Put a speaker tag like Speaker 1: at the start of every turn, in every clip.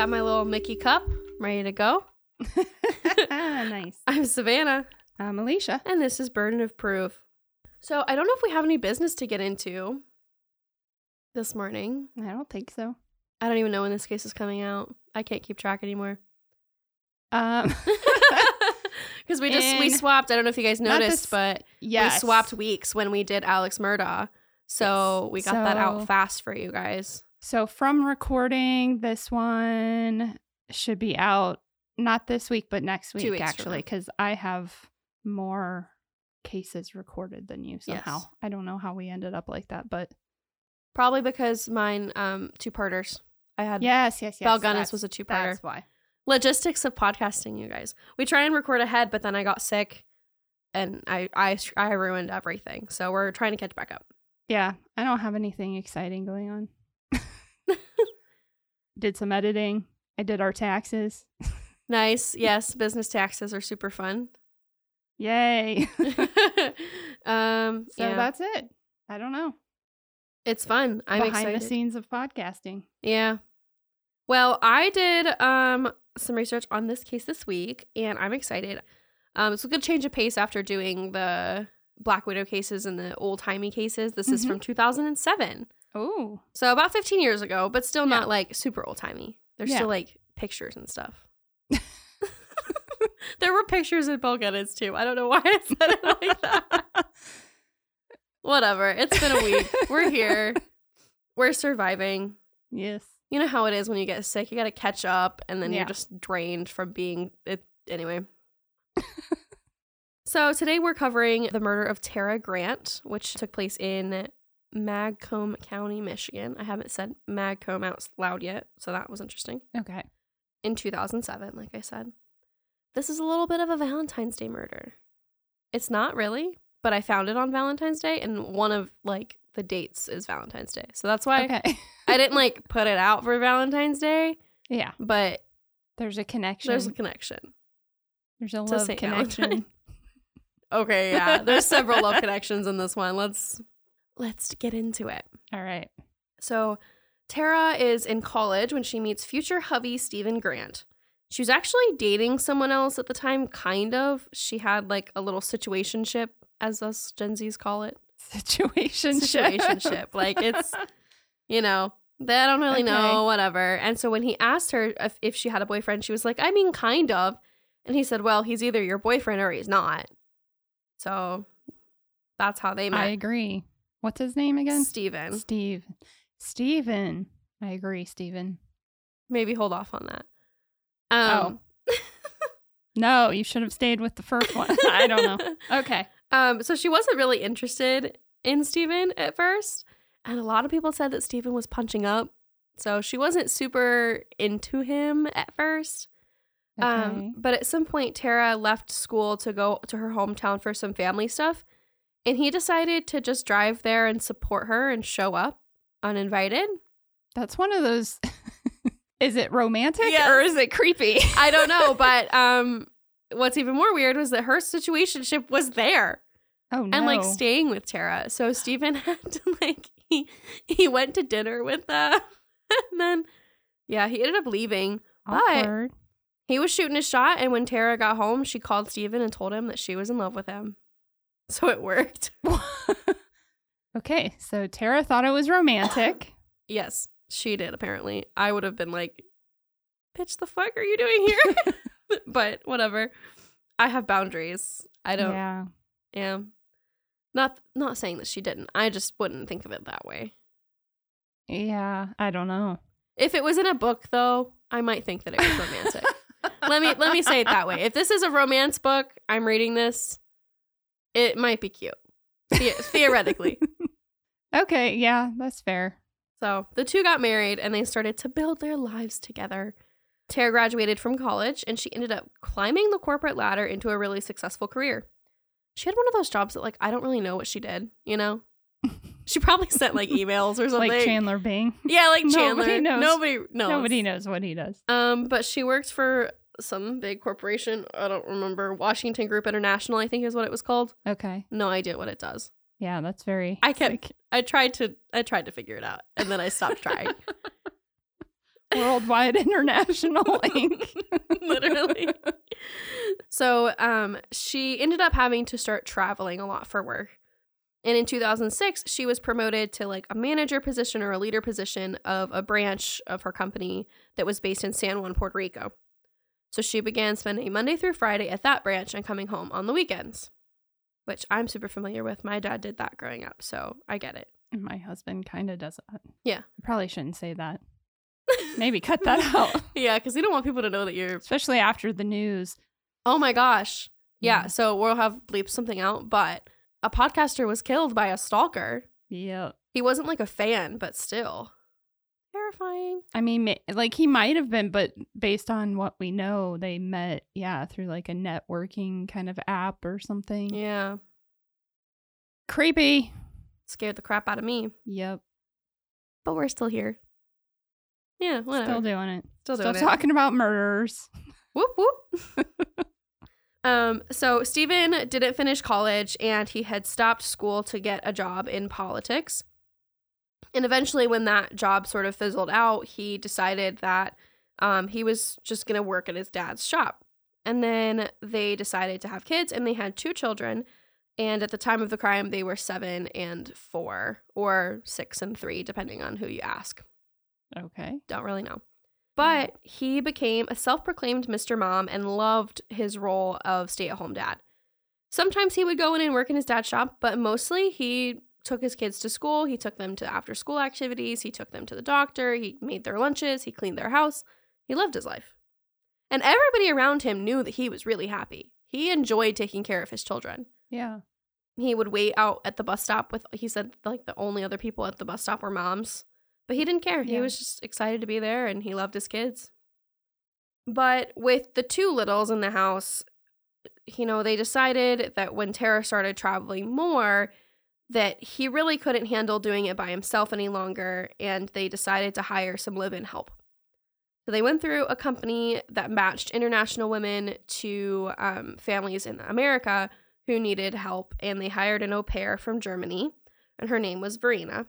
Speaker 1: got my little Mickey cup ready to go.
Speaker 2: nice.
Speaker 1: I'm Savannah,
Speaker 2: I'm Elysia.
Speaker 1: and this is Burden of Proof. So I don't know if we have any business to get into this morning.
Speaker 2: I don't think so.
Speaker 1: I don't even know when this case is coming out. I can't keep track anymore.
Speaker 2: Um,
Speaker 1: Because we just we swapped. I don't know if you guys noticed,
Speaker 2: this-
Speaker 1: but
Speaker 2: yes.
Speaker 1: we swapped weeks when we did Alex Murdaugh. So
Speaker 2: Yes.
Speaker 1: we got that out fast for you guys.
Speaker 2: So from recording, this one should be out not this week, but next week, actually, because I have more cases recorded than you somehow.
Speaker 1: Yes.
Speaker 2: I don't know how we ended up like that, but
Speaker 1: Probably because mine um two parters. I had
Speaker 2: yes, yes, yes.
Speaker 1: Belle Gunness was a two parter.
Speaker 2: That's why.
Speaker 1: Logistics of podcasting, you guys. We try and record ahead, but then I got sick and I I I ruined everything. So we're trying to catch back up.
Speaker 2: Yeah, I don't have anything exciting going on. Did some editing. I did our taxes.
Speaker 1: Nice. Yes, business taxes are super fun.
Speaker 2: Yay.
Speaker 1: um
Speaker 2: so
Speaker 1: yeah.
Speaker 2: that's it. I don't know.
Speaker 1: it's fun. I'm
Speaker 2: Behind
Speaker 1: excited.
Speaker 2: the scenes of podcasting.
Speaker 1: Yeah. Well, I did um some research on this case this week and I'm excited. Um it's a good change of pace after doing the Black Widow cases and the old-timey cases. This is
Speaker 2: Mhm.
Speaker 1: from 2007.
Speaker 2: Oh,
Speaker 1: So about 15 years ago, but still
Speaker 2: Yeah.
Speaker 1: not like super old-timey. There's
Speaker 2: Yeah.
Speaker 1: still like pictures and stuff. there were pictures in Belle Gunness too. I don't know why I said it like that. Whatever. It's been a week. We're here. We're surviving.
Speaker 2: yes.
Speaker 1: You know how it is when you get sick, you got to catch up and then
Speaker 2: Yeah.
Speaker 1: you're just drained from being it anyway. so, today we're covering the murder of Tara Grant, which took place in Macomb County, Michigan. I haven't said Macomb out loud yet, so that was interesting.
Speaker 2: Okay.
Speaker 1: In 2007, like I said. This is a little bit of a Valentine's Day murder. It's not really, but I found it on Valentine's Day and one of like the dates is Valentine's Day. So that's why
Speaker 2: Okay.
Speaker 1: I didn't like put it out for Valentine's Day,
Speaker 2: yeah.
Speaker 1: but
Speaker 2: There's a connection.
Speaker 1: there's a connection.
Speaker 2: There's a love connection.
Speaker 1: Okay, yeah. There's several love connections in this one. Let's let's get into it.
Speaker 2: All right.
Speaker 1: So, Tara is in college when she meets future hubby Stephen Grant. She was actually dating someone else at the time, kind of. She had like a little situationship, as us Gen Zs call it.
Speaker 2: Situation.
Speaker 1: Situationship. like it's, you know, they don't really know, whatever. And so when he asked her if, if she had a boyfriend, she was like, I mean, kind of. And he said, Well, he's either your boyfriend or he's not. So that's how they met.
Speaker 2: I agree. What's his name again?
Speaker 1: Stephen.
Speaker 2: Steve. Stephen. I agree, Stephen.
Speaker 1: Maybe hold off on that. Um,
Speaker 2: No, you should have stayed with the first one. I don't know. Okay.
Speaker 1: Um, so she wasn't really interested in Stephen at first. And a lot of people said that Stephen was punching up. So she wasn't super into him at first.
Speaker 2: Okay.
Speaker 1: Um, but at some point, Tara left school to go to her hometown for some family stuff. And he decided to just drive there and support her and show up uninvited.
Speaker 2: That's one of those. is it romantic
Speaker 1: Yes.
Speaker 2: or is it creepy?
Speaker 1: I don't know, but um, what's even more weird was that her situationship was there.
Speaker 2: Oh no.
Speaker 1: and like staying with Tara. So Stephen had to like he he went to dinner with them and then yeah, he ended up leaving. but- He was shooting his shot and when Tara got home, she called Stephen and told him that she was in love with him. So it worked.
Speaker 2: okay, so Tara thought it was romantic.
Speaker 1: Yes, she did apparently. I would have been like, "Bitch, the fuck are you doing here?" but whatever. I have boundaries. I don't
Speaker 2: Yeah.
Speaker 1: yeah. Not not saying that she didn't. I just wouldn't think of it that way.
Speaker 2: Yeah. I don't know.
Speaker 1: If it was in a book, though, I might think that it was romantic. let me let me say it that way. If this is a romance book, I'm reading this. It might be cute, the- theoretically.
Speaker 2: Okay. Yeah, that's fair.
Speaker 1: So the two got married and they started to build their lives together. Tara graduated from college and she ended up climbing the corporate ladder into a really successful career. She had one of those jobs that like I don't really know what she did, you know? She probably sent like emails or something.
Speaker 2: Like Chandler Bing.
Speaker 1: yeah, like Chandler.
Speaker 2: Nobody knows.
Speaker 1: Nobody knows.
Speaker 2: Nobody knows what he does.
Speaker 1: Um, but she worked for some big corporation. I don't remember. Washington Group International, I think is what it was called.
Speaker 2: Okay.
Speaker 1: No idea what it does.
Speaker 2: Yeah, that's very.
Speaker 1: I kept
Speaker 2: like-
Speaker 1: I tried to I tried to figure it out and then I stopped trying.
Speaker 2: Worldwide International Inc.
Speaker 1: literally. So, um, she ended up having to start traveling a lot for work. And in 2006, she was promoted to like a manager position or a leader position of a branch of her company that was based in San Juan, Puerto Rico. So she began spending Monday through Friday at that branch and coming home on the weekends, which I'm super familiar with. My dad did that growing up, so I get it.
Speaker 2: My husband kind of does that.
Speaker 1: Yeah.
Speaker 2: I probably shouldn't say that. Maybe cut that out.
Speaker 1: yeah, because we don't want people to know that you're.
Speaker 2: Especially after the news.
Speaker 1: Oh my gosh. Yeah,
Speaker 2: Yeah.
Speaker 1: so we'll have bleep something out, but a podcaster was killed by a stalker.
Speaker 2: Yeah.
Speaker 1: He wasn't like a fan, but still. Terrifying.
Speaker 2: I mean, like he might have been, but based on what we know, they met, yeah, through like a networking kind of app or something.
Speaker 1: Yeah.
Speaker 2: Creepy.
Speaker 1: Scared the crap out of me.
Speaker 2: Yep.
Speaker 1: But we're still here. Yeah, whatever.
Speaker 2: Still doing it.
Speaker 1: Still
Speaker 2: Still
Speaker 1: it.
Speaker 2: talking about murders.
Speaker 1: Whoop whoop. um, so Stephen didn't finish college and he had stopped school to get a job in politics. And eventually, when that job sort of fizzled out, he decided that um, he was just going to work at his dad's shop. And then they decided to have kids, and they had two children. And at the time of the crime, they were seven and four, or six and three, depending on who you ask.
Speaker 2: Okay.
Speaker 1: Don't really know. But he became a self proclaimed Mr. Mom and loved his role of stay at home dad. Sometimes he would go in and work in his dad's shop, but mostly he took his kids to school. He took them to after school activities. He took them to the doctor. He made their lunches. He cleaned their house. He lived his life. And everybody around him knew that he was really happy. He enjoyed taking care of his children.
Speaker 2: Yeah.
Speaker 1: He would wait out at the bus stop with, he said, like the only other people at the bus stop were moms. But he didn't care. He was just excited to be there and he loved his kids. But with the two littles in the house, you know, they decided that when Tara started traveling more, that he really couldn't handle doing it by himself any longer, and they decided to hire some live in help. So they went through a company that matched international women to um, families in America who needed help, and they hired an au pair from Germany, and her name was Verena.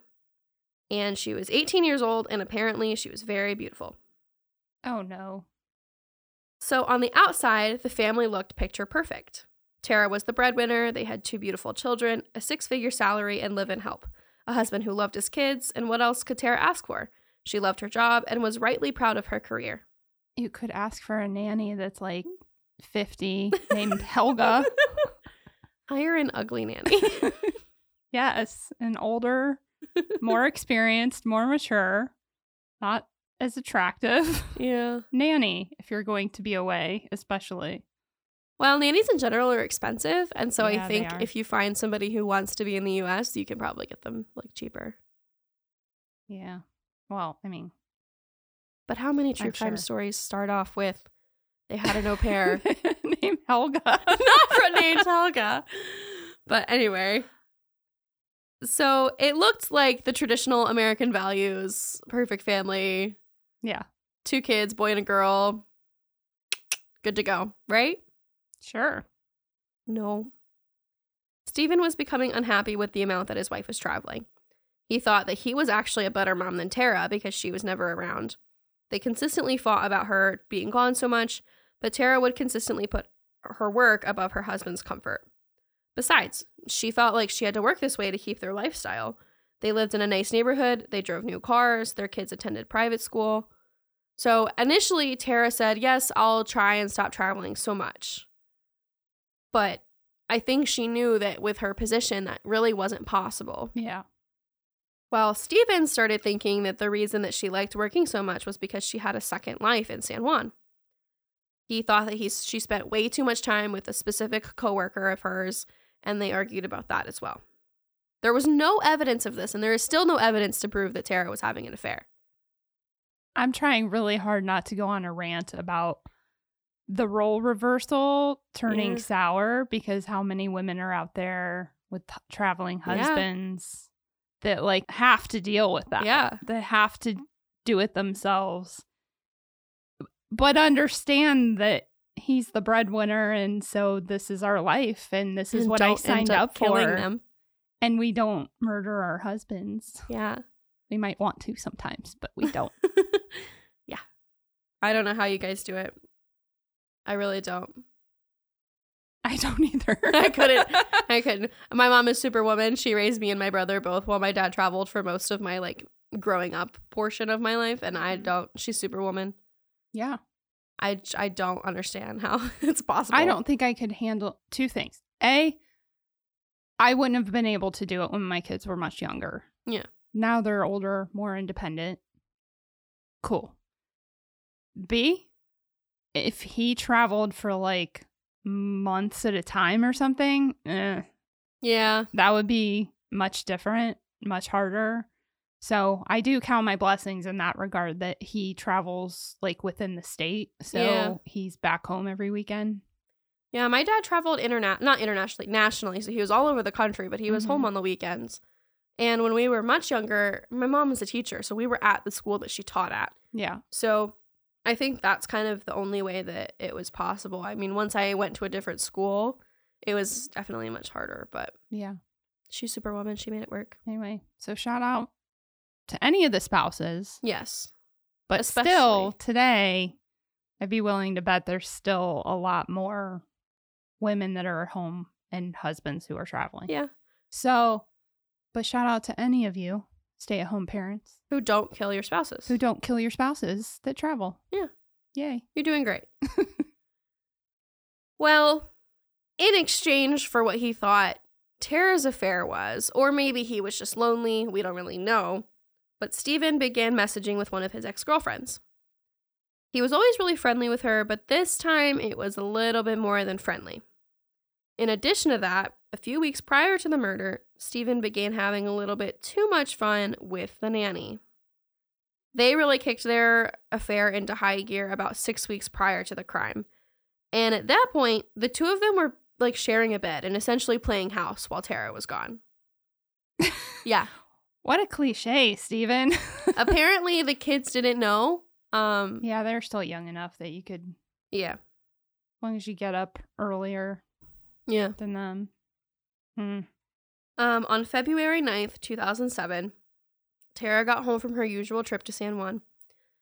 Speaker 1: And she was 18 years old, and apparently she was very beautiful.
Speaker 2: Oh no.
Speaker 1: So on the outside, the family looked picture perfect. Tara was the breadwinner, they had two beautiful children, a six figure salary, and live in help, a husband who loved his kids, and what else could Tara ask for? She loved her job and was rightly proud of her career.
Speaker 2: You could ask for a nanny that's like 50 named Helga.
Speaker 1: Hire an ugly nanny.
Speaker 2: yes, an older, more experienced, more mature, not as attractive
Speaker 1: yeah.
Speaker 2: nanny if you're going to be away, especially.
Speaker 1: Well, nannies in general are expensive, and so
Speaker 2: Yeah,
Speaker 1: I think if you find somebody who wants to be in the US, you can probably get them like cheaper.
Speaker 2: Yeah. Well, I mean,
Speaker 1: But how many true
Speaker 2: I'm
Speaker 1: crime
Speaker 2: sure.
Speaker 1: stories start off with they had an au pair?
Speaker 2: named Helga.
Speaker 1: not for named Helga. But anyway. So it looked like the traditional American values perfect family,
Speaker 2: yeah,
Speaker 1: two kids, boy and a girl. Good to go, right?
Speaker 2: Sure.
Speaker 1: No. Stephen was becoming unhappy with the amount that his wife was traveling. He thought that he was actually a better mom than Tara because she was never around. They consistently fought about her being gone so much, but Tara would consistently put her work above her husband's comfort. Besides, she felt like she had to work this way to keep their lifestyle. They lived in a nice neighborhood, they drove new cars, their kids attended private school. So initially, Tara said, Yes, I'll try and stop traveling so much. But I think she knew that with her position, that really wasn't possible.
Speaker 2: Yeah.
Speaker 1: Well, Stephen started thinking that the reason that she liked working so much was because she had a second life in San Juan. He thought that he, she spent way too much time with a specific coworker of hers, and they argued about that as well. There was no evidence of this, and there is still no evidence to prove that Tara was having an affair.
Speaker 2: I'm trying really hard not to go on a rant about the role reversal turning
Speaker 1: Yeah.
Speaker 2: sour because how many women are out there with t- traveling
Speaker 1: Yeah.
Speaker 2: husbands that like have to deal with that.
Speaker 1: Yeah.
Speaker 2: That have to do it themselves. But understand that he's the breadwinner and so this is our life and this is
Speaker 1: And
Speaker 2: what I signed up,
Speaker 1: killing
Speaker 2: for.
Speaker 1: them.
Speaker 2: And we don't murder our husbands.
Speaker 1: Yeah.
Speaker 2: We might want to sometimes, but we don't.
Speaker 1: yeah. I don't know how you guys do it. I really don't.
Speaker 2: I don't either.
Speaker 1: I couldn't. I couldn't. My mom is superwoman. She raised me and my brother both while my dad traveled for most of my like growing up portion of my life and I
Speaker 2: Mhm.
Speaker 1: don't she's superwoman.
Speaker 2: yeah.
Speaker 1: I I don't understand how it's possible.
Speaker 2: I don't think I could handle two things. A, I wouldn't have been able to do it when my kids were much younger.
Speaker 1: Yeah.
Speaker 2: Now they're older, more independent. Cool. B, if he traveled for like months at a time or something, eh,
Speaker 1: Yeah.
Speaker 2: that would be much different, much harder. So I do count my blessings in that regard that he travels like within the state. So
Speaker 1: Yeah.
Speaker 2: he's back home every weekend.
Speaker 1: Yeah, my dad traveled interna- not internationally, nationally. So he was all over the country, but he was home
Speaker 2: Mhm.
Speaker 1: on the weekends. And when we were much younger, my mom was a teacher, so we were at the school that she taught at.
Speaker 2: Yeah.
Speaker 1: So I think that's kind of the only way that it was possible. I mean, once I went to a different school, it was definitely much harder, but
Speaker 2: Yeah.
Speaker 1: she's superwoman. She made it work.
Speaker 2: Anyway, so shout out to any of the spouses.
Speaker 1: Yes.
Speaker 2: But
Speaker 1: Especially-
Speaker 2: still, today, I'd be willing to bet there's still a lot more women that are at home and husbands who are traveling.
Speaker 1: Yeah.
Speaker 2: So, but shout out to any of you stay at home parents
Speaker 1: Who don't kill your spouses.
Speaker 2: who don't kill your spouses that travel.
Speaker 1: Yeah.
Speaker 2: Yay.
Speaker 1: You're doing great. well, in exchange for what he thought Tara's affair was, or maybe he was just lonely, we don't really know, but Stephen began messaging with one of his ex girlfriends. He was always really friendly with her, but this time it was a little bit more than friendly. In addition to that, a few weeks prior to the murder, Stephen began having a little bit too much fun with the nanny. They really kicked their affair into high gear about six weeks prior to the crime. And at that point, the two of them were like sharing a bed and essentially playing house while Tara was gone. Yeah.
Speaker 2: What a cliche, Stephen.
Speaker 1: Apparently the kids didn't know. Um
Speaker 2: yeah, they're still young enough that you could,
Speaker 1: yeah.
Speaker 2: as long as you get up earlier
Speaker 1: Yeah.
Speaker 2: than them. Hmm.
Speaker 1: Um on February 9th, 2007, Tara got home from her usual trip to San Juan.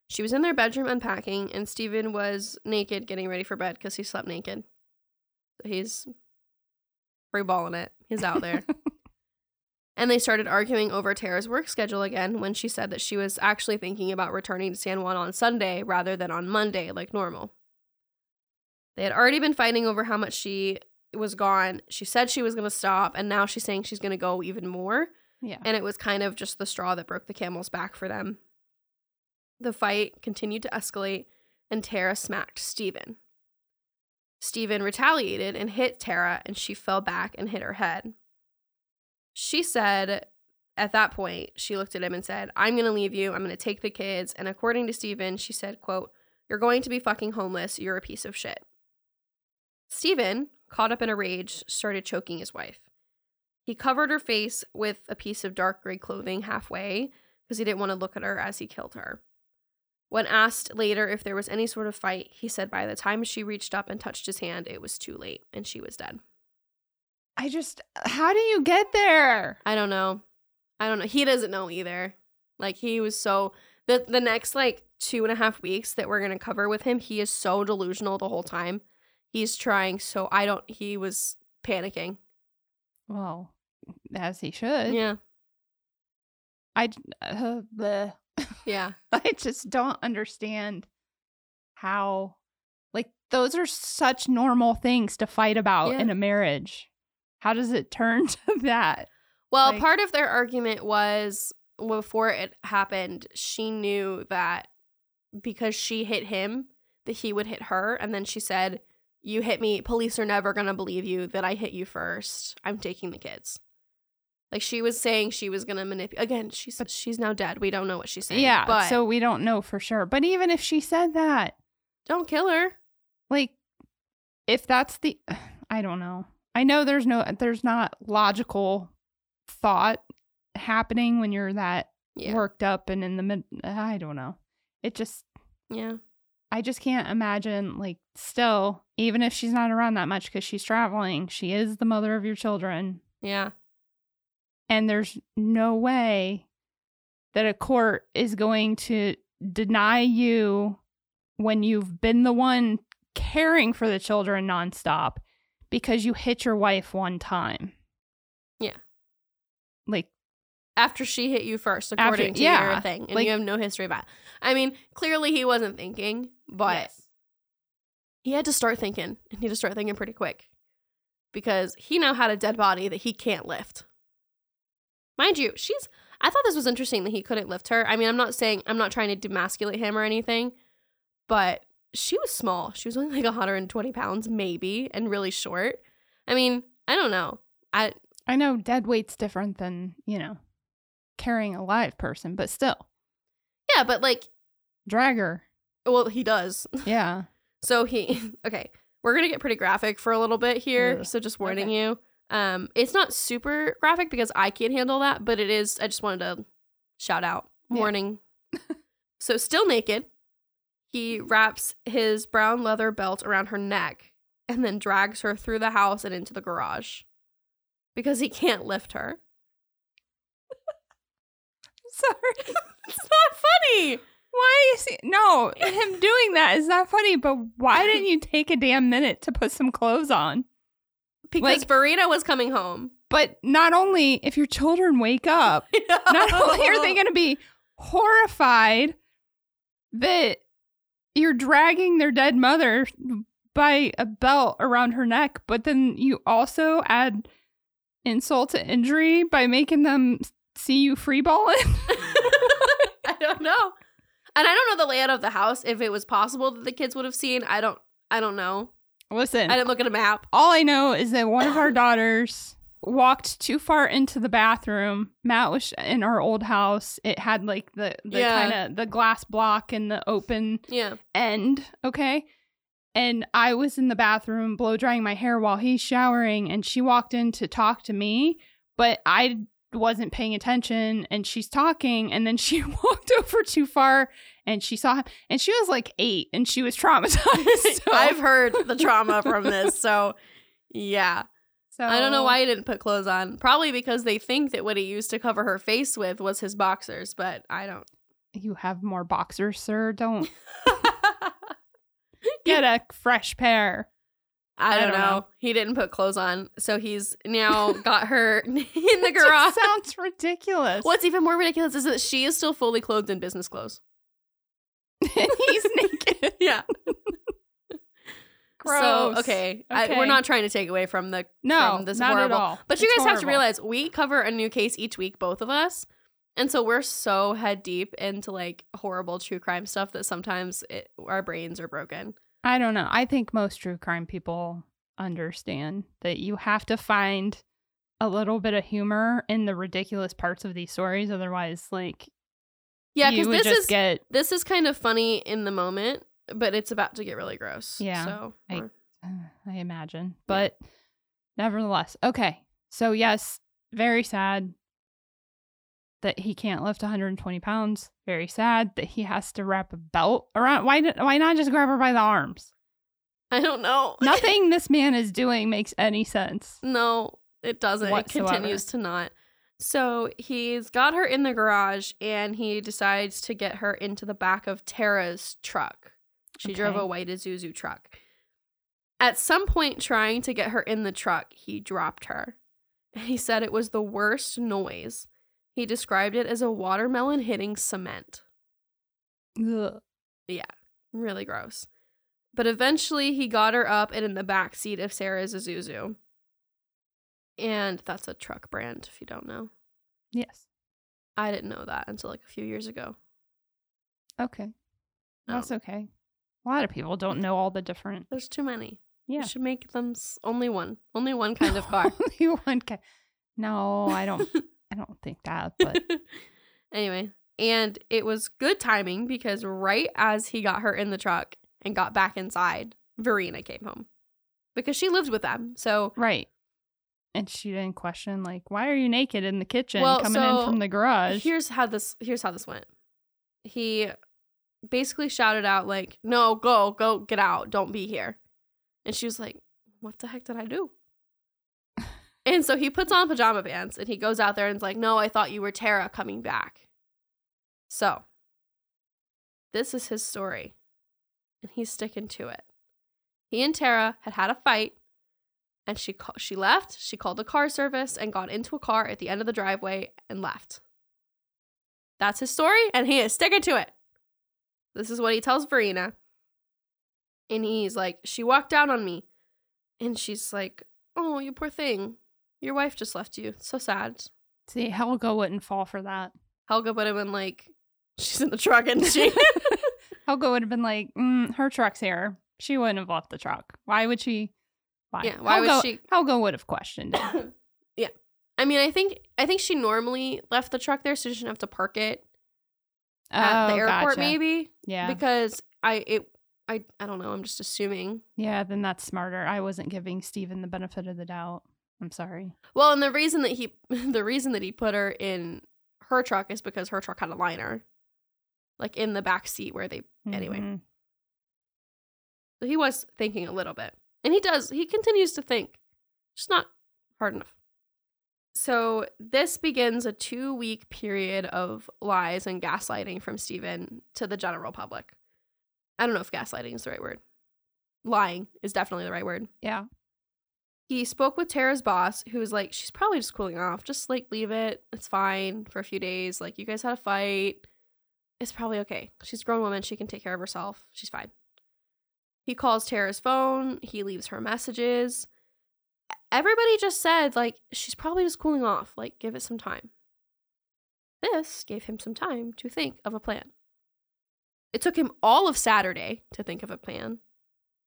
Speaker 1: She was in their bedroom unpacking and Stephen was naked getting ready for bed cuz he slept naked. He's free balling it. He's out there. And they started arguing over Tara's work schedule again when she said that she was actually thinking about returning to San Juan on Sunday rather than on Monday like normal. They had already been fighting over how much she was gone. She said she was going to stop, and now she's saying she's going to go even more.
Speaker 2: Yeah.
Speaker 1: And it was kind of just the straw that broke the camel's back for them. The fight continued to escalate, and Tara smacked Stephen. Stephen retaliated and hit Tara, and she fell back and hit her head. She said at that point, she looked at him and said, I'm going to leave you. I'm going to take the kids. And according to Stephen, she said, quote, You're going to be fucking homeless. You're a piece of shit. Stephen, caught up in a rage, started choking his wife. He covered her face with a piece of dark gray clothing halfway because he didn't want to look at her as he killed her. When asked later if there was any sort of fight, he said by the time she reached up and touched his hand, it was too late and she was dead.
Speaker 2: I just, how do you get there?
Speaker 1: I don't know. I don't know. He doesn't know either. Like he was so the the next like two and a half weeks that we're gonna cover with him, he is so delusional the whole time. He's trying so I don't he was panicking.
Speaker 2: Well, as he should.
Speaker 1: Yeah.
Speaker 2: I uh, bleh.
Speaker 1: Yeah.
Speaker 2: I just don't understand how, like, those are such normal things to fight about
Speaker 1: Yeah.
Speaker 2: in a marriage. How does it turn to that?
Speaker 1: Well,
Speaker 2: Like-
Speaker 1: part of their argument was before it happened, she knew that because she hit him, that he would hit her. And then she said, You hit me. Police are never going to believe you that I hit you first. I'm taking the kids. Like she was saying she was going to manipulate. Again, she's, she's now dead. We don't know what she's saying.
Speaker 2: yeah,
Speaker 1: But
Speaker 2: so we don't know for sure. But even if she said that,
Speaker 1: don't kill her.
Speaker 2: like, if that's the, I don't know. I know there's no, there's not logical thought happening when you're that
Speaker 1: Yeah.
Speaker 2: worked up and in the mid. I don't know. It just,
Speaker 1: Yeah.
Speaker 2: I just can't imagine, like, still, even if she's not around that much because she's traveling, she is the mother of your children.
Speaker 1: Yeah.
Speaker 2: And there's no way that a court is going to deny you when you've been the one caring for the children nonstop because you hit your wife one time.
Speaker 1: Yeah.
Speaker 2: Like,
Speaker 1: After she hit you first,
Speaker 2: After-
Speaker 1: according to
Speaker 2: yeah,
Speaker 1: your thing, and
Speaker 2: like-
Speaker 1: you have no history of that. I mean, clearly he wasn't thinking, but
Speaker 2: yes.
Speaker 1: He had to start thinking, and he had to start thinking pretty quick because he now had a dead body that he can't lift. Mind you, she's. I thought this was interesting that he couldn't lift her. I mean, I'm not saying I'm not trying to demasculate him or anything, but she was small. She was only like 120 pounds, maybe, and really short. I mean, I don't know. I
Speaker 2: I know dead weight's different than, you know, carrying a live person, but still,
Speaker 1: yeah, but like,
Speaker 2: drag her.
Speaker 1: well, he does.
Speaker 2: Yeah.
Speaker 1: So he okay, we're gonna get pretty graphic for a little bit here.
Speaker 2: Ugh.
Speaker 1: So just warning
Speaker 2: Okay.
Speaker 1: you. Um, it's not super graphic because I can't handle that, but it is. I just wanted to shout out
Speaker 2: Yeah.
Speaker 1: warning. so still naked, he wraps his brown leather belt around her neck and then drags her through the house and into the garage because he can't lift her.
Speaker 2: Sorry.
Speaker 1: It's not funny.
Speaker 2: Why is he? No, him doing that is not funny, but why didn't you take a damn minute to put some clothes on?
Speaker 1: Because
Speaker 2: Like-
Speaker 1: was coming home.
Speaker 2: But not only if your children wake up, not only are they going to be horrified that you're dragging their dead mother by a belt around her neck, but then you also add insult to injury by making them see you freeballing.
Speaker 1: I don't know. And I don't know the layout of the house. If it was possible that the kids would have seen, I don't. I don't know.
Speaker 2: Listen,
Speaker 1: I didn't look at a map.
Speaker 2: all I know is that one of our daughters walked too far into the bathroom. Matt was in our old house. It had like the the
Speaker 1: Yeah.
Speaker 2: kind of the glass block and the open
Speaker 1: Yeah.
Speaker 2: end, okay? And I was in the bathroom blow drying my hair while he's showering and she walked in to talk to me, but I wasn't paying attention and she's talking and then she walked over too far and she saw him and she was like 8 and she was traumatized. So,
Speaker 1: I've heard the trauma from this, so yeah.
Speaker 2: so
Speaker 1: I don't know why he didn't put clothes on. Probably because they think that what he used to cover her face with was his boxers, but I don't.
Speaker 2: you have more boxers, sir. Don't get a fresh pair.
Speaker 1: I don't,
Speaker 2: I don't
Speaker 1: know.
Speaker 2: know.
Speaker 1: He didn't put clothes on, so he's now got her in the garage.
Speaker 2: sounds ridiculous.
Speaker 1: What's even more ridiculous is that she is still fully clothed in business clothes.
Speaker 2: and he's naked.
Speaker 1: Yeah.
Speaker 2: Gross.
Speaker 1: So okay, I, we're not trying to take away from the
Speaker 2: No,
Speaker 1: from this
Speaker 2: not
Speaker 1: horrible.
Speaker 2: at all.
Speaker 1: But you
Speaker 2: It's
Speaker 1: guys have to realize we cover a new case each week, both of us. And so we're so head deep into like horrible true crime stuff that sometimes it, our brains are broken.
Speaker 2: I don't know. I think most true crime people understand that you have to find a little bit of humor in the ridiculous parts of these stories. Otherwise, like,
Speaker 1: Yeah, because this is
Speaker 2: get.
Speaker 1: this is kind of funny in the moment, but it's about to get really gross.
Speaker 2: Yeah,
Speaker 1: So
Speaker 2: I- I imagine, but nevertheless, okay. So yes, very sad that he can't lift 120 pounds. Very sad that he has to wrap a belt around. Why? Why not just grab her by the arms?
Speaker 1: I don't know.
Speaker 2: Nothing this man is doing makes any sense.
Speaker 1: No, it doesn't.
Speaker 2: Whatsoever.
Speaker 1: It continues to not. So he's got her in the garage and he decides to get her into the back of Tara's truck. She drove
Speaker 2: Okay.
Speaker 1: a white Isuzu truck. At some point, trying to get her in the truck, he dropped her. And he said it was the worst noise. He described it as a watermelon hitting cement.
Speaker 2: Ugh.
Speaker 1: Yeah, really gross. But eventually he got her up and in the back seat of Sarah's Isuzu. And that's a truck brand, if you don't know.
Speaker 2: Yes.
Speaker 1: I didn't know that until like a few years ago.
Speaker 2: Okay. That's okay. A lot of people don't know all the different.
Speaker 1: There's too many.
Speaker 2: Yeah.
Speaker 1: You should make them s- only one. Only one kind of car.
Speaker 2: Only one ca- No, I don't. I don't think that. But
Speaker 1: anyway, and it was good timing because right as he got her in the truck and got back inside, Verena came home. Because she lived with them. So
Speaker 2: right. And she didn't question like, why are you naked in the kitchen
Speaker 1: Well,
Speaker 2: coming
Speaker 1: so
Speaker 2: in from the garage?
Speaker 1: Here's how this here's how this went. He basically shouted out like, "No, go, go, get out. Don't be here." And she was like, "What the heck did I do?" And so he puts on pajama pants and he goes out there and is like, "No, I thought you were Tara coming back." So, this is his story. and he's sticking to it. He and Tara had had a fight, and she ca- she left. She called the car service and got into a car at the end of the driveway and left. That's his story, and he is sticking to it. This is what he tells Verena. And he's like, She walked out on me. And she's like, Oh, you poor thing. Your wife just left you. So sad.
Speaker 2: See, Helga wouldn't fall for that.
Speaker 1: Helga would have been like, She's in the truck, and she.
Speaker 2: Helga would have been like, mm, her truck's here. She wouldn't have left the truck. Why would she? Why?
Speaker 1: Yeah, why would she-
Speaker 2: Helga would have questioned it.
Speaker 1: yeah. I mean, I think I think she normally left the truck there so she didn't have to park it at the
Speaker 2: Oh,
Speaker 1: airport,
Speaker 2: gotcha.
Speaker 1: maybe.
Speaker 2: Yeah.
Speaker 1: Because I it I I don't know. I'm just assuming.
Speaker 2: yeah, then that's smarter. I wasn't giving Stephen the benefit of the doubt. I'm sorry.
Speaker 1: Well, and the reason that he the reason that he put her in her truck is because her truck had a liner, like in the back seat where they. Anyway,
Speaker 2: Mhm.
Speaker 1: so he was thinking a little bit, and he does. He continues to think, just not hard enough. So this begins a two week period of lies and gaslighting from Stephen to the general public. I don't know if gaslighting is the right word. Lying is definitely the right word.
Speaker 2: Yeah.
Speaker 1: He spoke with Tara's boss, who was like, she's probably just cooling off. Just like leave it. It's fine for a few days. Like you guys had a fight. It's probably okay. She's a grown woman. She can take care of herself. She's fine. He calls Tara's phone. He leaves her messages. Everybody just said, like, she's probably just cooling off. Like, give it some time. This gave him some time to think of a plan. It took him all of Saturday to think of a plan.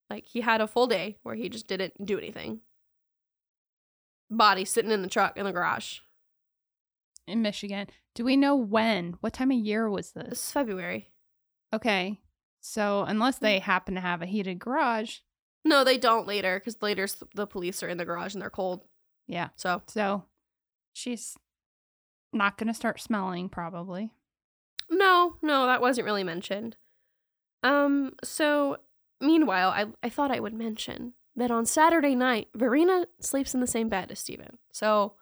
Speaker 1: Like, he had a full day where he just didn't do anything body sitting in the truck in the garage.
Speaker 2: In Michigan. Do we know when? What time of year was
Speaker 1: This
Speaker 2: this?
Speaker 1: is February.
Speaker 2: Okay. So unless they happen to have a heated garage,
Speaker 1: No, they don't later because later the police are in the garage and they're cold.
Speaker 2: yeah.
Speaker 1: So
Speaker 2: So she's not going to start smelling probably.
Speaker 1: no, no, that wasn't really mentioned. Um. So meanwhile, I I thought I would mention that on Saturday night, Verena sleeps in the same bed as Steven. So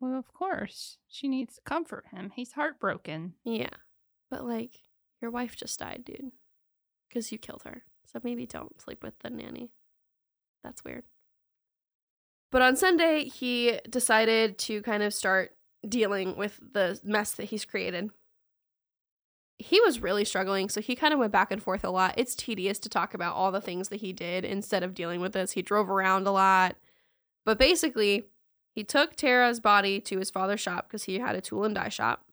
Speaker 2: Well, of course. She needs to comfort him. He's heartbroken.
Speaker 1: yeah, but like your wife just died, dude, because you killed her. So maybe don't sleep with the nanny. That's weird. But on Sunday, he decided to kind of start dealing with the mess that he's created. He was really struggling, so he kind of went back and forth a lot. It's tedious to talk about all the things that he did instead of dealing with this. He drove around a lot. But basically, he took Tara's body to his father's shop because he had a tool and die shop.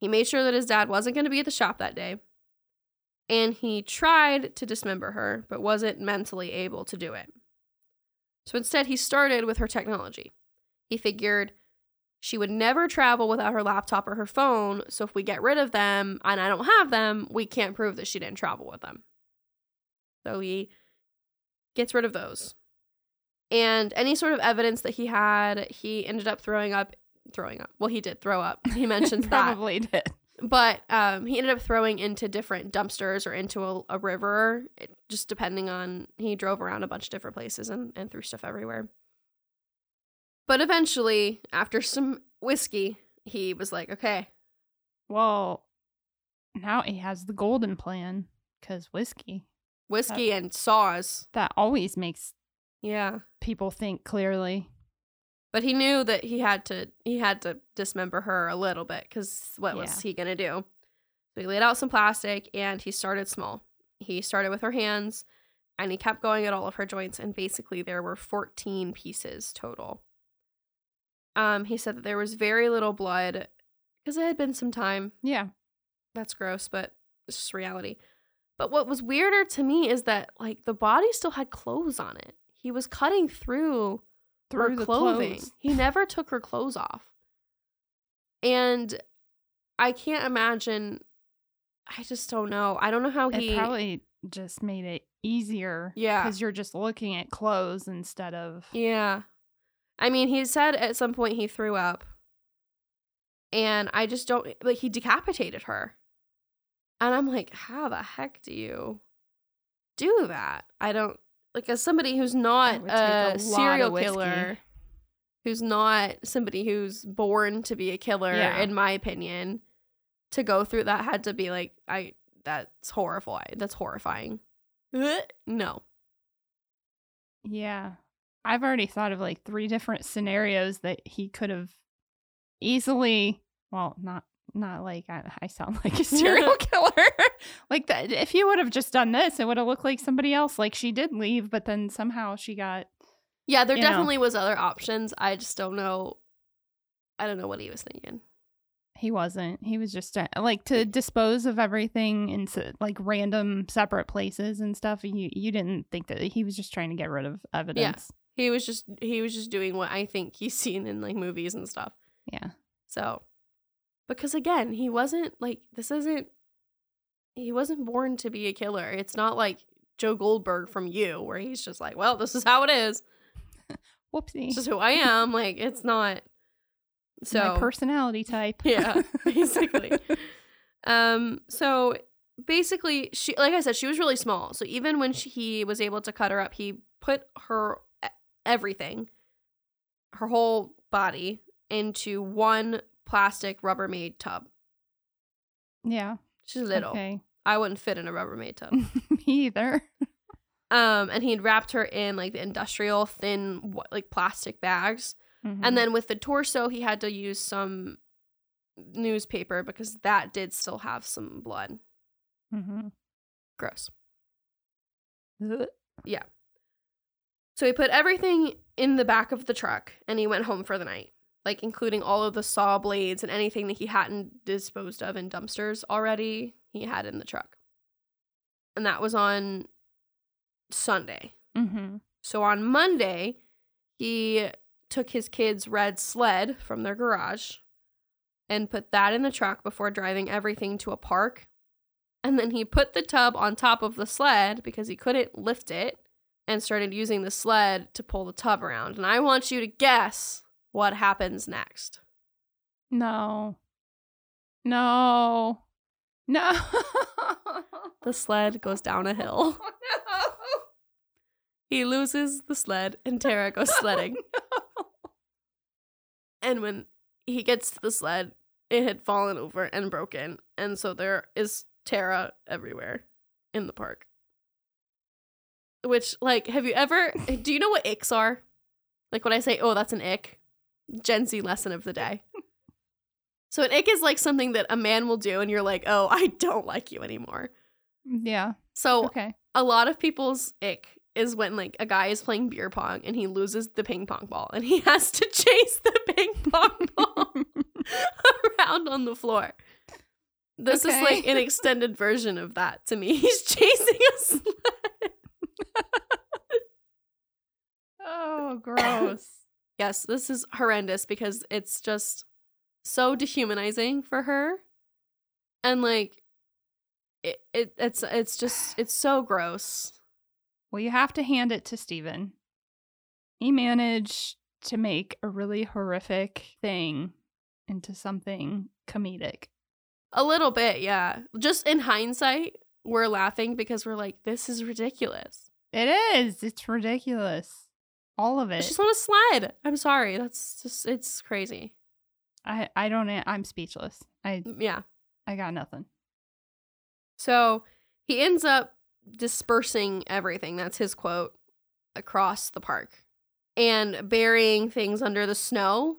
Speaker 1: He made sure that his dad wasn't going to be at the shop that day. And he tried to dismember her, but wasn't mentally able to do it. So instead, he started with her technology. He figured she would never travel without her laptop or her phone. So if we get rid of them and I don't have them, we can't prove that she didn't travel with them. So he gets rid of those. And any sort of evidence that he had, he ended up throwing up. Throwing up. Well, he did throw up. He mentions that
Speaker 2: Probably did.
Speaker 1: but um, he ended up throwing into different dumpsters or into a, a river, it, just depending on. He drove around a bunch of different places and, and threw stuff everywhere. But eventually, after some whiskey, he was like, okay,
Speaker 2: Well, now he has the golden plan because whiskey.
Speaker 1: whiskey and saws.
Speaker 2: That always makes
Speaker 1: Yeah.
Speaker 2: people think clearly.
Speaker 1: But he knew that he had to he had to dismember her a little bit because what was he gonna do? So he laid out some plastic and he started small. He started with her hands and he kept going at all of her joints and basically there were 14 pieces total. Um, he said that there was very little blood because it had been some time.
Speaker 2: Yeah.
Speaker 1: That's gross, but it's just reality. But what was weirder to me is that like the body still had clothes on it. He was cutting through
Speaker 2: Through
Speaker 1: her clothing.
Speaker 2: clothes.
Speaker 1: He never took her clothes off. And I can't imagine I just don't know. I don't know how he
Speaker 2: It probably just made it easier.
Speaker 1: Yeah.
Speaker 2: Because you're just looking at clothes instead of.
Speaker 1: Yeah. I mean, he said at some point he threw up. And I just don't like he decapitated her. And I'm like, how the heck do you do that? I don't like as somebody who's not
Speaker 2: a
Speaker 1: a serial killer, who's not somebody who's born to be a killer,
Speaker 2: Yeah.
Speaker 1: in my opinion, to go through that had to be like I that's horrifying. That's horrifying. No.
Speaker 2: Yeah. I've already thought of like three different scenarios that he could have easily, well, not not like I, I sound like a serial killer. like that if he would have just done this, it would have looked like somebody else. Like she did leave, but then somehow she got
Speaker 1: Yeah, there
Speaker 2: You know.
Speaker 1: definitely was other options. I just don't know. I don't know what he was thinking.
Speaker 2: he wasn't. He was just uh, like to dispose of everything in like random separate places and stuff. You you didn't think that he was just trying to get rid of evidence.
Speaker 1: He was just he was just doing what I think he's seen in like movies and stuff.
Speaker 2: Yeah.
Speaker 1: So, because again, he wasn't like this isn't he wasn't born to be a killer. It's not like Joe Goldberg from You where he's just like, well, this is how it is.
Speaker 2: Whoopsie.
Speaker 1: It's just who I am. like it's not so
Speaker 2: My personality type.
Speaker 1: Yeah, basically. Um, so basically, she, like I said, she was really small. So even when she, he was able to cut her up, he put her everything, her whole body, into one plastic Rubbermaid tub.
Speaker 2: yeah.
Speaker 1: She's little.
Speaker 2: Okay.
Speaker 1: I wouldn't fit in a Rubbermaid tub.
Speaker 2: Me either.
Speaker 1: um, and he'd wrapped her in like the industrial thin, like plastic bags.
Speaker 2: Mhm.
Speaker 1: And then with the torso, he had to use some newspaper because that did still have some blood.
Speaker 2: Mm-hmm.
Speaker 1: Gross.
Speaker 2: Ugh.
Speaker 1: So he put everything in the back of the truck and he went home for the night, like including all of the saw blades and anything that he hadn't disposed of in dumpsters already, he had in the truck. And that was on Sunday.
Speaker 2: Mhm.
Speaker 1: So on Monday, he took his kids' red sled from their garage and put that in the truck before driving everything to a park. And then he put the tub on top of the sled because he couldn't lift it and started using the sled to pull the tub around. And I want you to guess what happens next.
Speaker 2: No. No. No.
Speaker 1: The sled goes down a hill. No. He loses the sled and Tara goes sledding. And when he gets to the sled, it had fallen over and broken. And so there is Tara everywhere in the park. Which, like, have you ever, do you know what icks are? Like when I say, oh, that's an ick, Gen Z lesson of the day. So an ick is like something that a man will do, and you're like, oh, I don't like you anymore.
Speaker 2: Mm, yeah.
Speaker 1: So
Speaker 2: Okay.
Speaker 1: a lot of people's ick is when like a guy is playing beer pong and he loses the ping pong ball and he has to chase the ping pong ball around on the floor. This is like an extended version of that to me. He's chasing a sled.
Speaker 2: Oh, gross.
Speaker 1: Yes, this is horrendous because it's just so dehumanizing for her. And like it, it it's it's just it's so gross.
Speaker 2: well, you have to hand it to Stephen. He managed to make a really horrific thing into something comedic.
Speaker 1: A little bit, yeah. Just in hindsight, we're laughing because we're like, this is ridiculous.
Speaker 2: It is. It's ridiculous. All of it.
Speaker 1: She's on a sled. I'm sorry. That's just, it's crazy.
Speaker 2: I I don't. I'm speechless. I
Speaker 1: Yeah.
Speaker 2: I got nothing.
Speaker 1: So he ends up dispersing everything. That's his quote across the park and burying things under the snow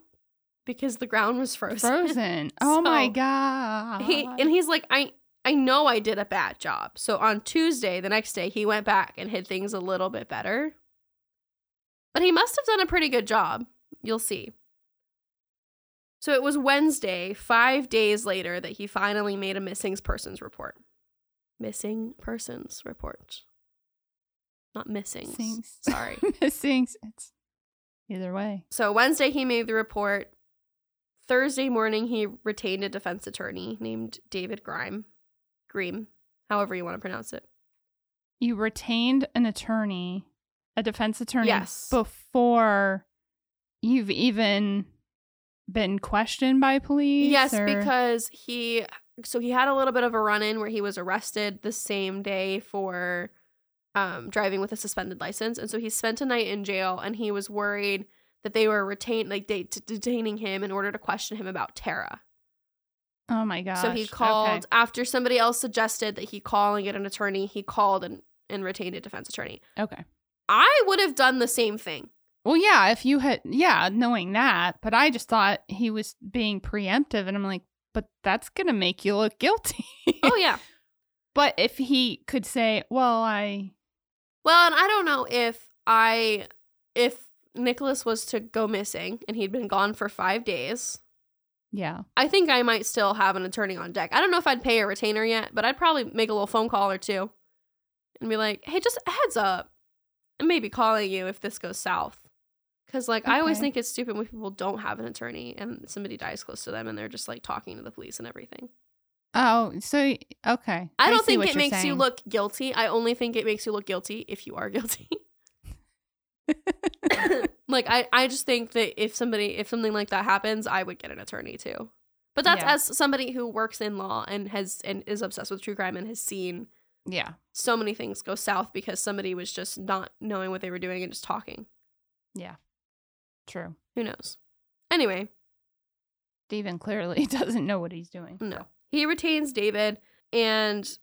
Speaker 1: because the ground was frozen.
Speaker 2: Frozen. Oh my god.
Speaker 1: he and he's like, I I know I did a bad job. So on Tuesday, the next day, he went back and hid things a little bit better. But he must have done a pretty good job. You'll see. So it was Wednesday, five days later, that he finally made a missing persons report. Missing persons report. Not missing. Sorry.
Speaker 2: missing. It's either way.
Speaker 1: So Wednesday he made the report. Thursday morning he retained a defense attorney named David Griem. Griem, however you want to pronounce it.
Speaker 2: You retained an attorney, a defense attorney,
Speaker 1: Yes.
Speaker 2: before you've even been questioned by police.
Speaker 1: Yes,
Speaker 2: or-
Speaker 1: because he so he had a little bit of a run-in where he was arrested the same day for um, driving with a suspended license, and so he spent a night in jail, and he was worried that they were retained like they t- detaining him in order to question him about Tara.
Speaker 2: Oh my gosh.
Speaker 1: So he
Speaker 2: Okay.
Speaker 1: called after somebody else suggested that he call and get an attorney. He called and, and retained a defense attorney.
Speaker 2: Okay.
Speaker 1: I would have done the same thing.
Speaker 2: Well, yeah, if you had, yeah, knowing that, but I just thought he was being preemptive, and I'm like, but that's gonna make you look guilty.
Speaker 1: Oh yeah.
Speaker 2: but if he could say, well, I,
Speaker 1: Well, and I don't know if I if Nicholas was to go missing and he'd been gone for five days.
Speaker 2: yeah,
Speaker 1: I think I might still have an attorney on deck. I don't know if I'd pay a retainer yet, but I'd probably make a little phone call or two and be like, hey, just heads up. And maybe calling you if this goes south. Because, like, I always think it's stupid when people don't have an attorney and somebody dies close to them and they're just like talking to the police and everything.
Speaker 2: oh, so okay.
Speaker 1: I don't think it makes you look guilty. I only think it makes you look guilty if you are guilty. like I, I just think that if somebody if something like that happens, I would get an attorney too. But that's
Speaker 2: Yeah.
Speaker 1: as somebody who works in law and has and is obsessed with true crime and has seen
Speaker 2: yeah,
Speaker 1: so many things go south because somebody was just not knowing what they were doing and just talking. Yeah.
Speaker 2: True.
Speaker 1: Who knows? Anyway,
Speaker 2: Stephen clearly doesn't know what he's doing.
Speaker 1: no. He retains David and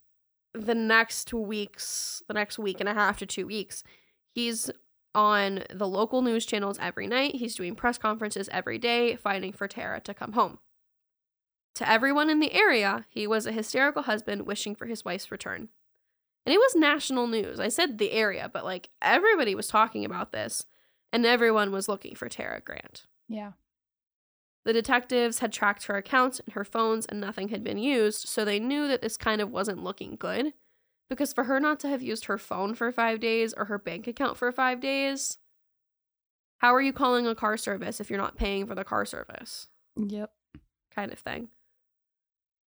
Speaker 1: the next weeks, the next week and a half to 2 weeks, he's on the local news channels every night. He's doing press conferences every day fighting for Tara to come home. To everyone in the area, he was a hysterical husband wishing for his wife's return. And it was national news. I said the area, but like everybody was talking about this and everyone was looking for Tara Grant.
Speaker 2: Yeah,
Speaker 1: The detectives had tracked her accounts and her phones, and nothing had been used, so they knew that this kind of wasn't looking good. Because for her not to have used her phone for five days or her bank account for five days, how are you calling a car service if you're not paying for the car service?
Speaker 2: yep.
Speaker 1: Kind of thing.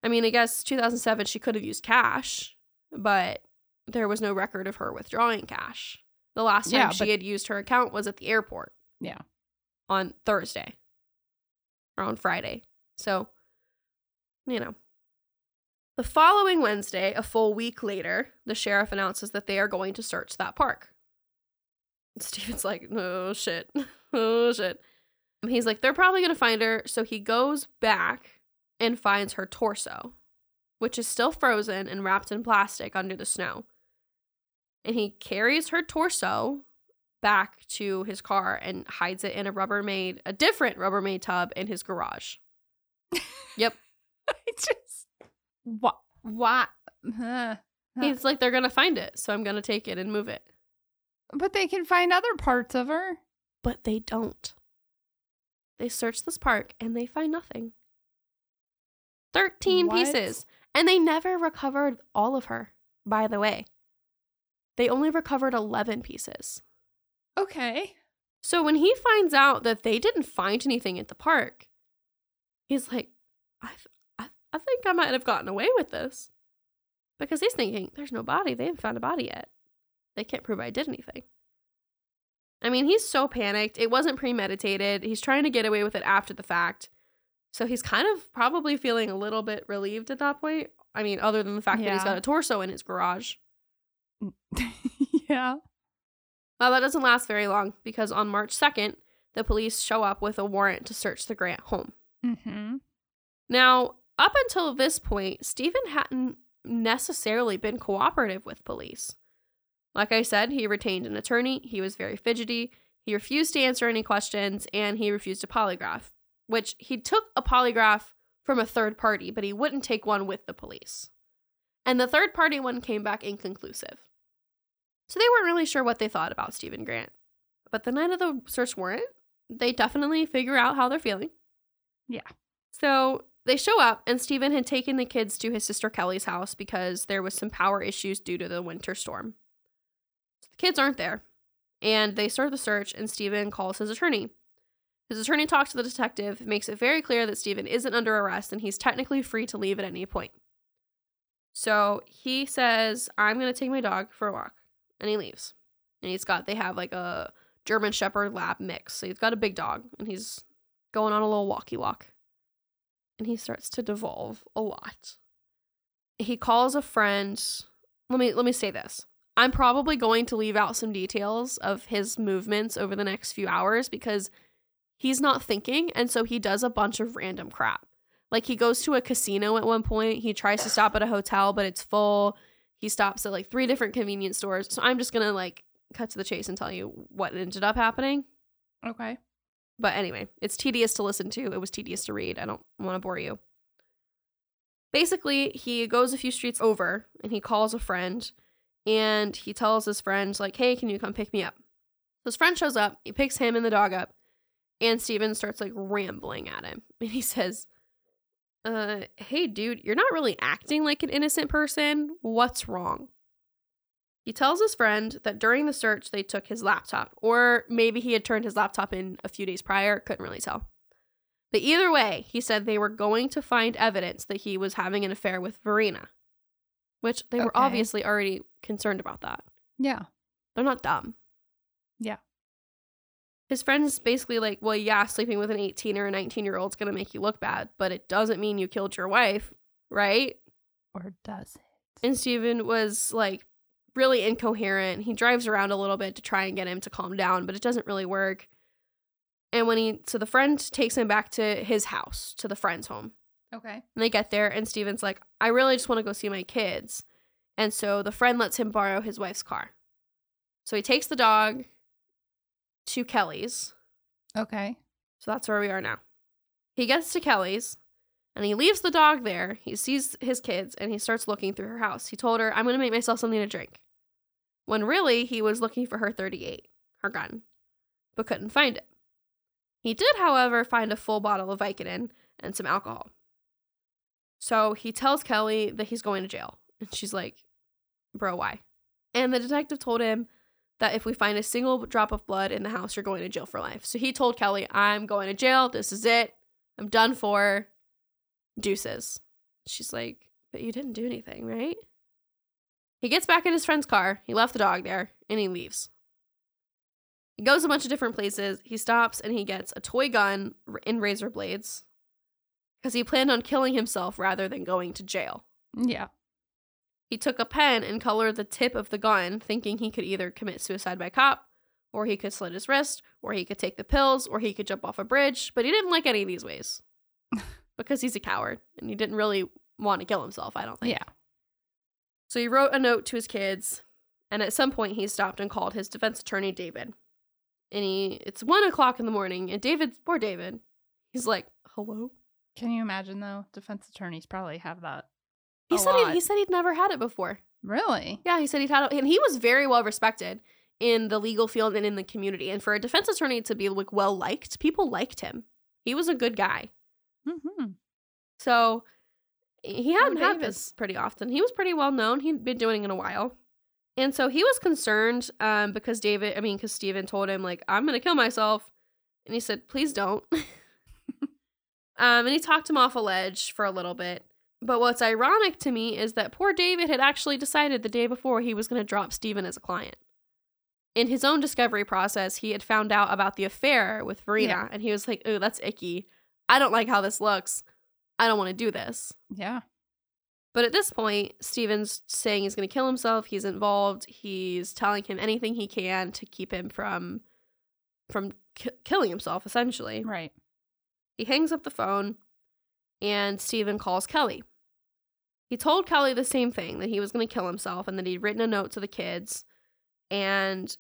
Speaker 1: I mean, I guess 2007 she could have used cash, but there was no record of her withdrawing cash. The last time
Speaker 2: Yeah,
Speaker 1: she
Speaker 2: but-
Speaker 1: had used her account was at the airport
Speaker 2: Yeah.
Speaker 1: on Thursday or on Friday. So, you know. The following Wednesday, a full week later, the sheriff announces that they are going to search that park. Stephen's like, oh shit. Oh shit. And He's like, they're probably going to find her. So he goes back and finds her torso, which is still frozen and wrapped in plastic under the snow. And he carries her torso back to his car and hides it in a Rubbermaid, a different Rubbermaid tub in his garage. Yep.
Speaker 2: I just what what. Uh,
Speaker 1: He's like, they're gonna find it, so I'm gonna take it and move it.
Speaker 2: but they can find other parts of her.
Speaker 1: But they don't. They search this park and they find nothing. 13
Speaker 2: What?
Speaker 1: pieces. And they never recovered all of her, by the way. They only recovered 11 pieces.
Speaker 2: Okay.
Speaker 1: So when he finds out that they didn't find anything at the park, he's like, I, th- I, I think I might have gotten away with this. Because he's thinking, there's no body. They haven't found a body yet. They can't prove I did anything. I mean, he's so panicked. It wasn't premeditated. He's trying to get away with it after the fact. So he's kind of probably feeling a little bit relieved at that point. I mean, other than the fact that he's got a torso in his garage.
Speaker 2: yeah.
Speaker 1: Well, that doesn't last very long because on March 2nd, the police show up with a warrant to search the Grant home.
Speaker 2: Mm-hmm.
Speaker 1: Now, up until this point, Stephen hadn't necessarily been cooperative with police. Like I said, he retained an attorney, he was very fidgety, he refused to answer any questions, and he refused a polygraph, which he took a polygraph from a third party, but he wouldn't take one with the police. And the third party one came back inconclusive. So they weren't really sure what they thought about Stephen Grant. But the night of the search warrant, they definitely figure out how they're feeling.
Speaker 2: Yeah.
Speaker 1: So they show up, and Stephen had taken the kids to his sister Kelly's house because there was some power issues due to the winter storm. So the kids aren't there, and they start the search, and Stephen calls his attorney. His attorney talks to the detective, makes it very clear that Stephen isn't under arrest and he's technically free to leave at any point. So he says, I'm going to take my dog for a walk. And he leaves. And he's got, they have like a German Shepherd Lab mix. So he's got a big dog and he's going on a little walkie walk. And he starts to devolve a lot. He calls a friend. Let me let me say this. I'm probably going to leave out some details of his movements over the next few hours because he's not thinking and so he does a bunch of random crap. Like he goes to a casino at one point. He tries to stop at a hotel, but it's full. He stops at like three different convenience stores. So I'm just gonna like cut to the chase and tell you what ended up happening.
Speaker 2: Okay.
Speaker 1: But anyway, it's tedious to listen to. It was tedious to read. I don't want to bore you. Basically, he goes a few streets over and he calls a friend and he tells his friend, like, hey, can you come pick me up? His friend shows up, he picks him and the dog up, and Stephen starts like rambling at him. And he says, uh, hey, dude, you're not really acting like an innocent person. What's wrong? He tells his friend that during the search, they took his laptop, or maybe he had turned his laptop in a few days prior, couldn't really tell. But either way, he said they were going to find evidence that he was having an affair with Verena, which they were obviously already concerned about that.
Speaker 2: Yeah.
Speaker 1: They're not dumb.
Speaker 2: Yeah.
Speaker 1: His friend's basically like, well, yeah, sleeping with an 18 or a 19 year old is going to make you look bad, but it doesn't mean you killed your wife, right?
Speaker 2: Or does it?
Speaker 1: And Stephen was like really incoherent. He drives around a little bit to try and get him to calm down, but it doesn't really work. And when he, so the friend takes him back to his house, to the friend's home.
Speaker 2: Okay.
Speaker 1: And they get there, and Stephen's like, I really just want to go see my kids. And so the friend lets him borrow his wife's car. So he takes the dog to Kelly's.
Speaker 2: Okay.
Speaker 1: So that's where we are now. He gets to Kelly's and he leaves the dog there. He sees his kids and he starts looking through her house. He told her, I'm going to make myself something to drink. When really he was looking for her 38, her gun, but couldn't find it. He did, however, find a full bottle of Vicodin and some alcohol. So he tells Kelly that he's going to jail. And she's like, Bro, why? And the detective told him that if we find a single drop of blood in the house, you're going to jail for life. So he told Kelly, I'm going to jail. This is it. I'm done for. Deuces. She's like, But you didn't do anything, right? He gets back in his friend's car. He left the dog there and he leaves. He goes a bunch of different places. He stops and he gets a toy gun in razor blades because he planned on killing himself rather than going to jail.
Speaker 2: Yeah.
Speaker 1: He took a pen and colored the tip of the gun, thinking he could either commit suicide by cop, or he could slit his wrist, or he could take the pills, or he could jump off a bridge. But he didn't like any of these ways because he's a coward and he didn't really want to kill himself, I don't think.
Speaker 2: Yeah.
Speaker 1: So he wrote a note to his kids, and at some point he stopped and called his defense attorney, David. And he, it's one o'clock in the morning, and David, poor David, he's like, hello?
Speaker 2: Can you imagine though? Defense attorneys probably have that.
Speaker 1: He said he,
Speaker 2: lot.
Speaker 1: he said he'd never had it before.
Speaker 2: Really?
Speaker 1: Yeah, he said he'd had, and he was very well respected in the legal field and in the community. And for a defense attorney to be like well liked, people liked him. He was a good guy.
Speaker 2: Mm-hmm.
Speaker 1: So he hadn't had this pretty often. He was pretty well known. He'd been doing it in a while. And so he was concerned um, because David, I mean, because Stephen told him, like, I'm going to kill myself. And he said, please don't. um, and he talked him off a ledge for a little bit. But what's ironic to me is that poor David had actually decided the day before he was going to drop Stephen as a client. In his own discovery process, he had found out about the affair with Verena,
Speaker 2: Yeah.
Speaker 1: and he was like, "Oh, that's icky. I don't like how this looks. I don't want to do this."
Speaker 2: Yeah.
Speaker 1: But at this point, Stephen's saying he's going to kill himself. He's involved. He's telling him anything he can to keep him from from ki- killing himself. Essentially,
Speaker 2: Right.
Speaker 1: he hangs up the phone, and Stephen calls Kelly. He told Kelly the same thing that he was going to kill himself and that he'd written a note to the kids. And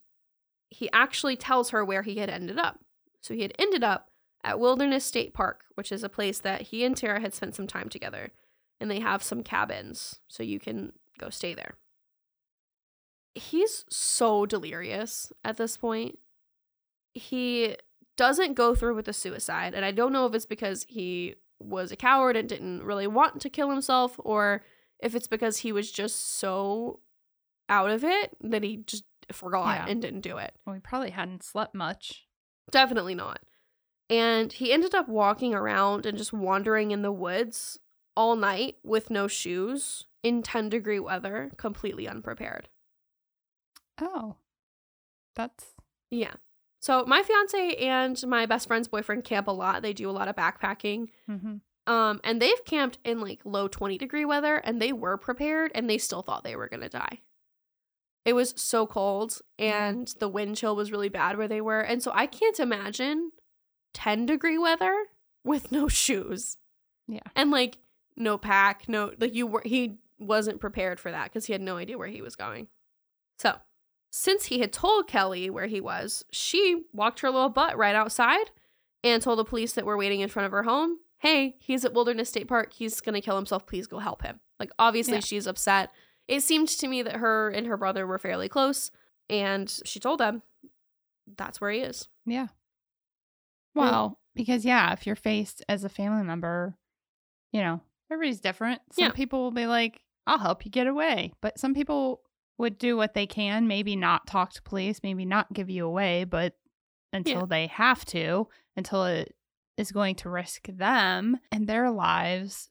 Speaker 1: he actually tells her where he had ended up. So he had ended up at Wilderness State Park, which is a place that he and Tara had spent some time together. And they have some cabins, so you can go stay there. He's so delirious at this point. He doesn't go through with the suicide. And I don't know if it's because he was a coward and didn't really want to kill himself or if it's because he was just so out of it that he just forgot
Speaker 2: Yeah.
Speaker 1: and didn't do it.
Speaker 2: Well, we probably hadn't slept much.
Speaker 1: Definitely not. And he ended up walking around and just wandering in the woods all night with no shoes in 10 degree weather, completely unprepared.
Speaker 2: Oh. That's
Speaker 1: Yeah. So my fiance and my best friend's boyfriend camp a lot. They do a lot of backpacking.
Speaker 2: mm-hmm.
Speaker 1: Um, and they've camped in like low 20 degree weather and they were prepared and they still thought they were gonna die. It was so cold and the wind chill was really bad where they were. And so I can't imagine 10 degree weather with no shoes.
Speaker 2: Yeah.
Speaker 1: And like no pack, no like you were he wasn't prepared for that because he had no idea where he was going. So, since he had told Kelly where he was, she walked her little butt right outside and told the police that were waiting in front of her home, "Hey, he's at Wilderness State Park. He's going to kill himself. Please go help him." Like obviously
Speaker 2: Yeah.
Speaker 1: she's upset. It seemed to me that her and her brother were fairly close, and she told them that's where he is.
Speaker 2: Yeah.
Speaker 1: Well-
Speaker 2: Well, because yeah, if you're faced as a family member, you know, everybody's different. Some
Speaker 1: Yeah.
Speaker 2: people will be like, I'll help you get away. But some people would do what they can, maybe not talk to police, maybe not give you away, but until
Speaker 1: Yeah.
Speaker 2: they have to, until it is going to risk them and their lives.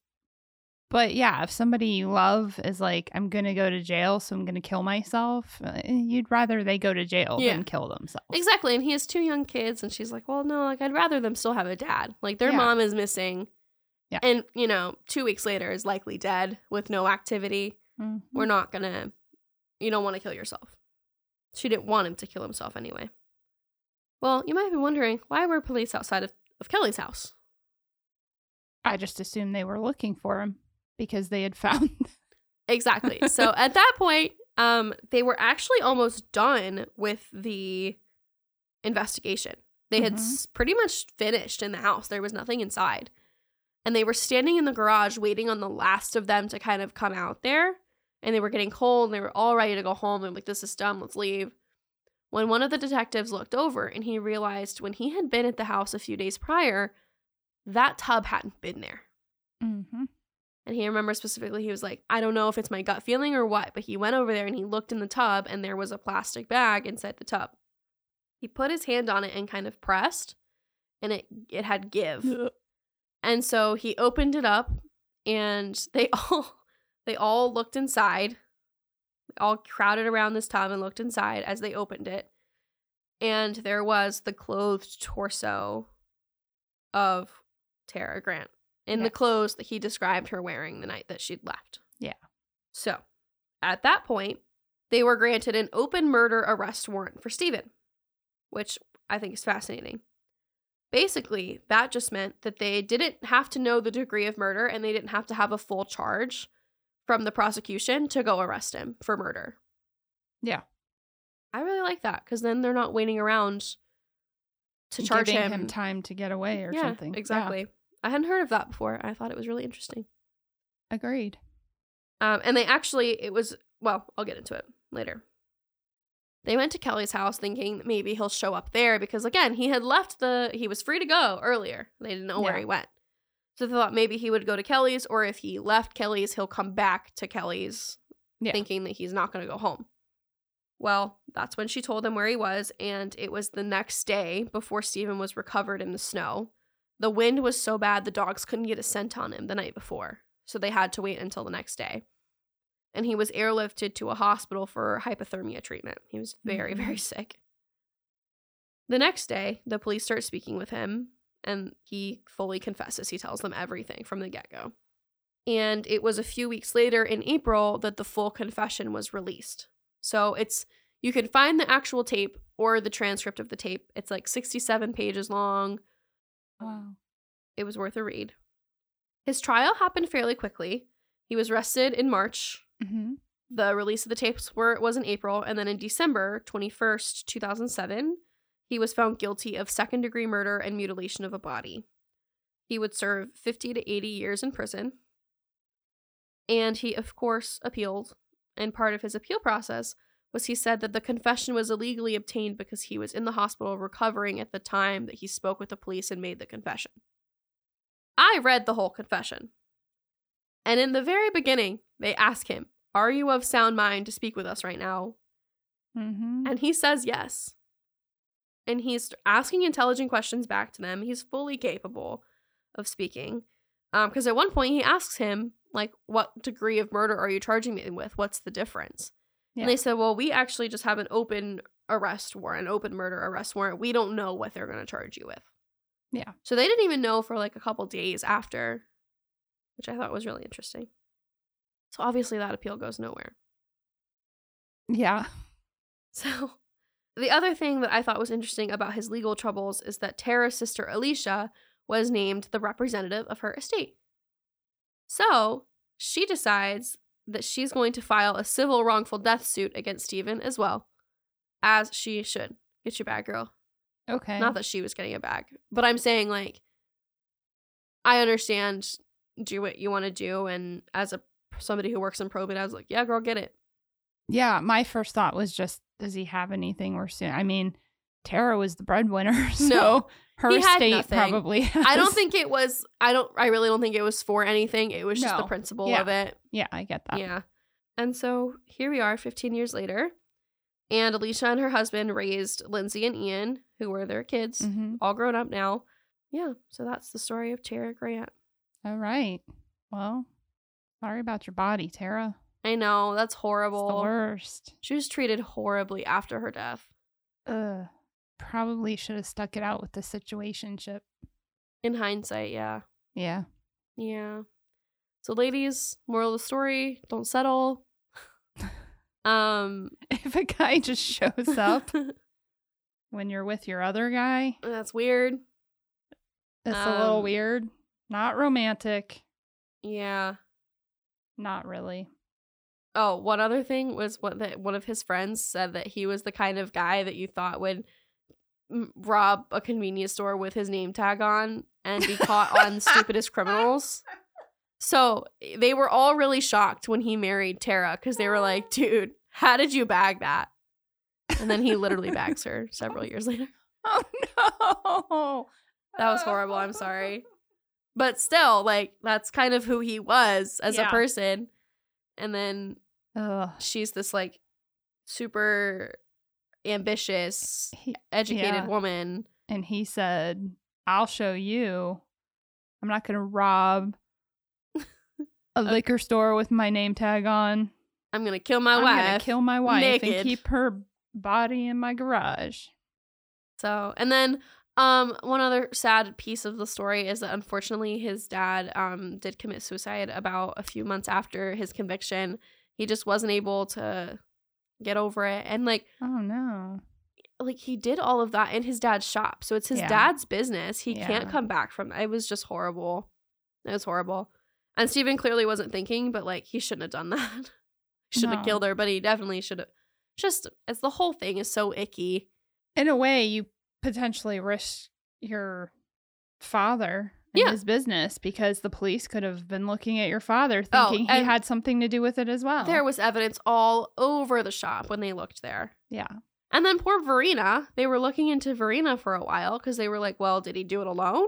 Speaker 2: But yeah, if somebody you love is like, I'm going to go to jail, so I'm going to kill myself, uh, you'd rather they go to jail
Speaker 1: Yeah.
Speaker 2: than kill themselves.
Speaker 1: Exactly. And he has two young kids, and she's like, Well, no, like, I'd rather them still have a dad. Like, their
Speaker 2: Yeah.
Speaker 1: mom is missing.
Speaker 2: Yeah.
Speaker 1: And, you know, two weeks later is likely dead with no activity.
Speaker 2: Mhm.
Speaker 1: We're not gonna, you don't want to kill yourself. She didn't want him to kill himself anyway. Well, you might be wondering why were police outside of, of Kelly's house?
Speaker 2: I just assumed they were looking for him because they had found.
Speaker 1: Exactly. so at that point, um, they were actually almost done with the investigation. They had
Speaker 2: Mhm.
Speaker 1: s- pretty much finished in the house. There was nothing inside. And they were standing in the garage waiting on the last of them to kind of come out there. And they were getting cold and they were all ready to go home. They're like, this is done, let's leave. When one of the detectives looked over and he realized when he had been at the house a few days prior, that tub hadn't been there.
Speaker 2: mm-hmm.
Speaker 1: And he remembers specifically, he was like, I don't know if it's my gut feeling or what, but he went over there and he looked in the tub and there was a plastic bag inside the tub. He put his hand on it and kind of pressed, and it it had give. And so he opened it up and they all they all looked inside. They all crowded around this tub and looked inside as they opened it. And there was the clothed torso of Tara Grant in the clothes that he described her wearing the night that she'd left.
Speaker 2: Yeah.
Speaker 1: So, at that point, they were granted an open murder arrest warrant for Stephen, which I think is fascinating. Basically, that just meant that they didn't have to know the degree of murder and they didn't have to have a full charge from the prosecution to go arrest him for murder.
Speaker 2: Yeah.
Speaker 1: I really like that because then they're not waiting around to charge him.
Speaker 2: him time to get away or
Speaker 1: yeah,
Speaker 2: something. Yeah.
Speaker 1: exactly. I hadn't heard of that before. I thought it was really interesting.
Speaker 2: Agreed.
Speaker 1: Um, and they actually, it was, well, I'll get into it later. They went to Kelly's house thinking maybe he'll show up there because, again, he had left the, he was free to go earlier. They didn't know where he went. So they thought maybe he would go to Kelly's, or if he left Kelly's, he'll come back to Kelly's
Speaker 2: Yeah.
Speaker 1: thinking that he's not going to go home. Well, that's when she told him where he was, and it was the next day before Stephen was recovered in the snow. The wind was so bad the dogs couldn't get a scent on him the night before, so they had to wait until the next day. And he was airlifted to a hospital for hypothermia treatment. He was very,
Speaker 2: Mhm.
Speaker 1: very sick. The next day, the police start speaking with him, and he fully confesses. He tells them everything from the get go. And it was a few weeks later in April that the full confession was released. So it's you can find the actual tape or the transcript of the tape. It's like 67 pages long.
Speaker 2: Wow.
Speaker 1: It was worth a read. His trial happened fairly quickly. He was arrested in March.
Speaker 2: Mm-hmm.
Speaker 1: The release of the tapes were was in April, and then in December 21st, 2007, he was found guilty of second degree murder and mutilation of a body. He would serve 50 to 80 years in prison. And he, of course, appealed. And part of his appeal process was he said that the confession was illegally obtained because he was in the hospital recovering at the time that he spoke with the police and made the confession. I read the whole confession. And in the very beginning, they ask him, Are you of sound mind to speak with us right now?
Speaker 2: Mm-hmm.
Speaker 1: And he says yes. And he's asking intelligent questions back to them. He's fully capable of speaking. Um, because at one point he asks him, like, what degree of murder are you charging me with? What's the difference?
Speaker 2: Yeah.
Speaker 1: And they said, well, we actually just have an open arrest warrant, an open murder arrest warrant. We don't know what they're going to charge you with.
Speaker 2: Yeah.
Speaker 1: So they didn't even know for like a couple days after, which I thought was really interesting. So obviously that appeal goes nowhere.
Speaker 2: Yeah.
Speaker 1: So, the other thing that I thought was interesting about his legal troubles is that Tara's sister Alicia was named the representative of her estate. So she decides that she's going to file a civil wrongful death suit against Stephen as well, as she should. Get your bag, girl.
Speaker 2: Okay.
Speaker 1: Not that she was getting a bag, but I'm saying like, I understand. Do what you want to do, and as a somebody who works in probate, I was like, yeah, girl, get it.
Speaker 2: Yeah, my first thought was just, does he have anything worse? I mean, Tara was the breadwinner, so
Speaker 1: No,
Speaker 2: her state
Speaker 1: nothing.
Speaker 2: probably. Has,
Speaker 1: I don't think it was. I don't. I really don't think it was for anything. It was just the principle
Speaker 2: Yeah.
Speaker 1: of it.
Speaker 2: Yeah, I get that.
Speaker 1: Yeah. And so here we are 15 years later. And Alicia and her husband raised Lindsay and Ian, who were their kids,
Speaker 2: hmm
Speaker 1: all grown up now. Yeah. So that's the story of Tara Grant.
Speaker 2: All right. Well, sorry about your body, Tara.
Speaker 1: I know. That's
Speaker 2: It's the
Speaker 1: horrible.
Speaker 2: worst.
Speaker 1: She was treated horribly after her death.
Speaker 2: Ugh. Probably should have stuck it out with the situationship.
Speaker 1: In hindsight, yeah.
Speaker 2: Yeah.
Speaker 1: Yeah. So ladies, moral of the story, don't settle. um
Speaker 2: If a guy just shows up when you're with your other guy,
Speaker 1: that's weird.
Speaker 2: it's a little
Speaker 1: Um,
Speaker 2: weird. Not romantic.
Speaker 1: Yeah.
Speaker 2: Not really.
Speaker 1: Oh, one other thing was what that one of his friends said that he was the kind of guy that you thought would rob a convenience store with his name tag on and be caught on stupidest criminals. So eh, they were all really shocked when he married Tara because they were like, "Dude, how did you bag that?" And then he literally bags her several years later.
Speaker 2: Oh no.
Speaker 1: That was horrible. I'm sorry. But still, like that's kind of who he was as
Speaker 2: Yeah.
Speaker 1: a person. And then
Speaker 2: Ugh.
Speaker 1: she's this like super ambitious,
Speaker 2: He,
Speaker 1: educated
Speaker 2: Yeah.
Speaker 1: woman.
Speaker 2: and he said, I'll show you. I'm not going to rob a liquor store with my name tag on.
Speaker 1: I'm gonna kill my
Speaker 2: I'm
Speaker 1: wife.
Speaker 2: going to kill my wife
Speaker 1: naked.
Speaker 2: and keep her body in my garage.
Speaker 1: So, and then um one other sad piece of the story is that unfortunately his dad um did commit suicide about a few months after his conviction. He just wasn't able to get over it and like
Speaker 2: Oh no.
Speaker 1: like he did all of that in his dad's shop. So it's his
Speaker 2: Yeah.
Speaker 1: dad's business. He
Speaker 2: Yeah.
Speaker 1: can't come back from it. It was just horrible. It was horrible. And Stephen clearly wasn't thinking, but like he shouldn't have done that. he shouldn't have
Speaker 2: No.
Speaker 1: killed her, but he definitely should have. Just as the whole thing is so icky.
Speaker 2: In a way, you potentially risk your father and
Speaker 1: Yeah.
Speaker 2: his business because the police could have been looking at your father
Speaker 1: Oh,
Speaker 2: thinking he had something to do with it as well.
Speaker 1: There was evidence all over the shop when they looked there.
Speaker 2: yeah.
Speaker 1: And then poor Verena, they were looking into Verena for a while because they were like, well, did he do it alone?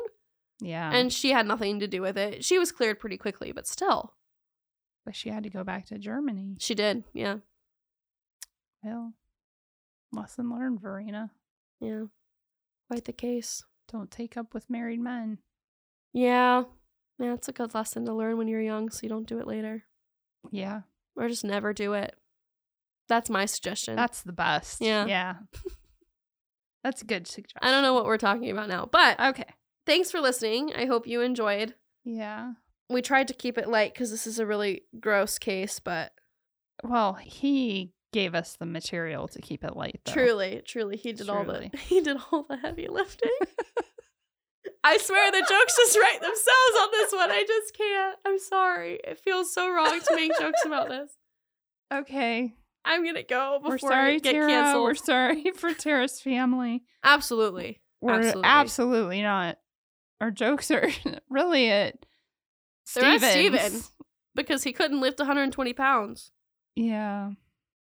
Speaker 2: Yeah.
Speaker 1: And she had nothing to do with it. She was cleared pretty quickly, but still.
Speaker 2: but she had to go back to Germany.
Speaker 1: She did. Yeah.
Speaker 2: Well, lesson learned, Verena.
Speaker 1: Yeah. Quite the case.
Speaker 2: Don't take up with married men.
Speaker 1: Yeah. Yeah, it's a good lesson to learn when you're young so you don't do it later.
Speaker 2: Yeah.
Speaker 1: Or just never do it. That's my suggestion.
Speaker 2: That's the best.
Speaker 1: Yeah.
Speaker 2: Yeah. That's a good suggestion.
Speaker 1: I don't know what we're talking about now, but
Speaker 2: Okay.
Speaker 1: thanks for listening. I hope you enjoyed.
Speaker 2: Yeah.
Speaker 1: We tried to keep it light because this is a really gross case, but
Speaker 2: Well, he gave us the material to keep it light. Though.
Speaker 1: truly, truly, he did all the he did all the heavy lifting. I swear the jokes just write themselves on this one. I just can't. I'm sorry. It feels so wrong to make jokes about this.
Speaker 2: Okay.
Speaker 1: I'm gonna go before
Speaker 2: We're sorry,
Speaker 1: I get
Speaker 2: Tara.
Speaker 1: canceled.
Speaker 2: We're sorry for Tara's family.
Speaker 1: Absolutely.
Speaker 2: We're
Speaker 1: Absolutely.
Speaker 2: absolutely, not. Our jokes are really it.
Speaker 1: They're
Speaker 2: Stephen's.
Speaker 1: Stephen. Because he couldn't lift 120 pounds.
Speaker 2: Yeah.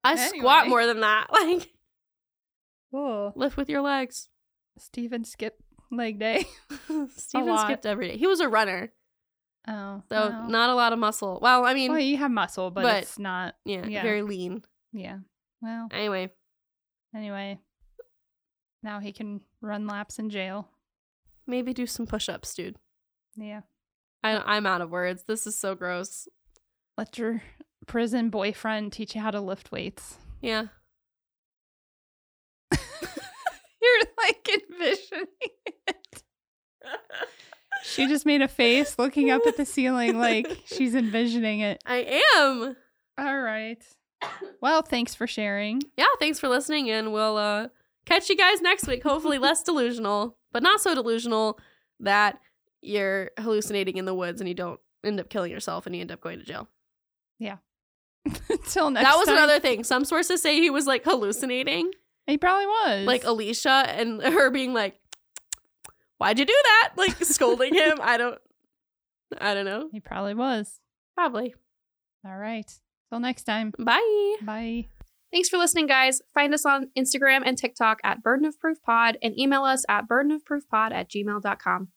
Speaker 1: I squat more than that. Like,
Speaker 2: Cool.
Speaker 1: lift with your legs.
Speaker 2: Stephen skipped leg day. Stephen
Speaker 1: skipped every day. He was a runner,
Speaker 2: Oh.
Speaker 1: so not a lot of muscle. Well, I mean,
Speaker 2: well, you have muscle, but,
Speaker 1: but-
Speaker 2: it's not.
Speaker 1: yeah,
Speaker 2: yeah.
Speaker 1: very lean.
Speaker 2: Yeah. Well,
Speaker 1: Anyway,
Speaker 2: anyway. Now he can run laps in jail.
Speaker 1: maybe do some push ups, dude.
Speaker 2: Yeah.
Speaker 1: I, I'm out of words. This is so gross.
Speaker 2: Let your prison boyfriend teach you how to lift weights.
Speaker 1: Yeah.
Speaker 2: You're like envisioning it. She just made a face looking up at the ceiling like she's envisioning it.
Speaker 1: I am.
Speaker 2: All right. Well, thanks for sharing.
Speaker 1: Yeah, thanks for listening, and we'll uh, catch you guys next week. Hopefully, less delusional, but not so delusional that you're hallucinating in the woods and you don't end up killing yourself and you end up going to jail. Yeah.
Speaker 2: Until next
Speaker 1: that was
Speaker 2: time.
Speaker 1: another thing. Some sources say he was like hallucinating,
Speaker 2: He probably was.
Speaker 1: like Alicia and her being like, "Why'd you do that?" Like scolding him. I don't. I don't know.
Speaker 2: he probably was.
Speaker 1: Probably.
Speaker 2: All right. Till next time.
Speaker 1: Bye.
Speaker 2: Bye.
Speaker 1: Thanks for listening, guys. Find us on Instagram and TikTok at Burden of Proof Pod and email us at burdenofproofpod at gmail.com.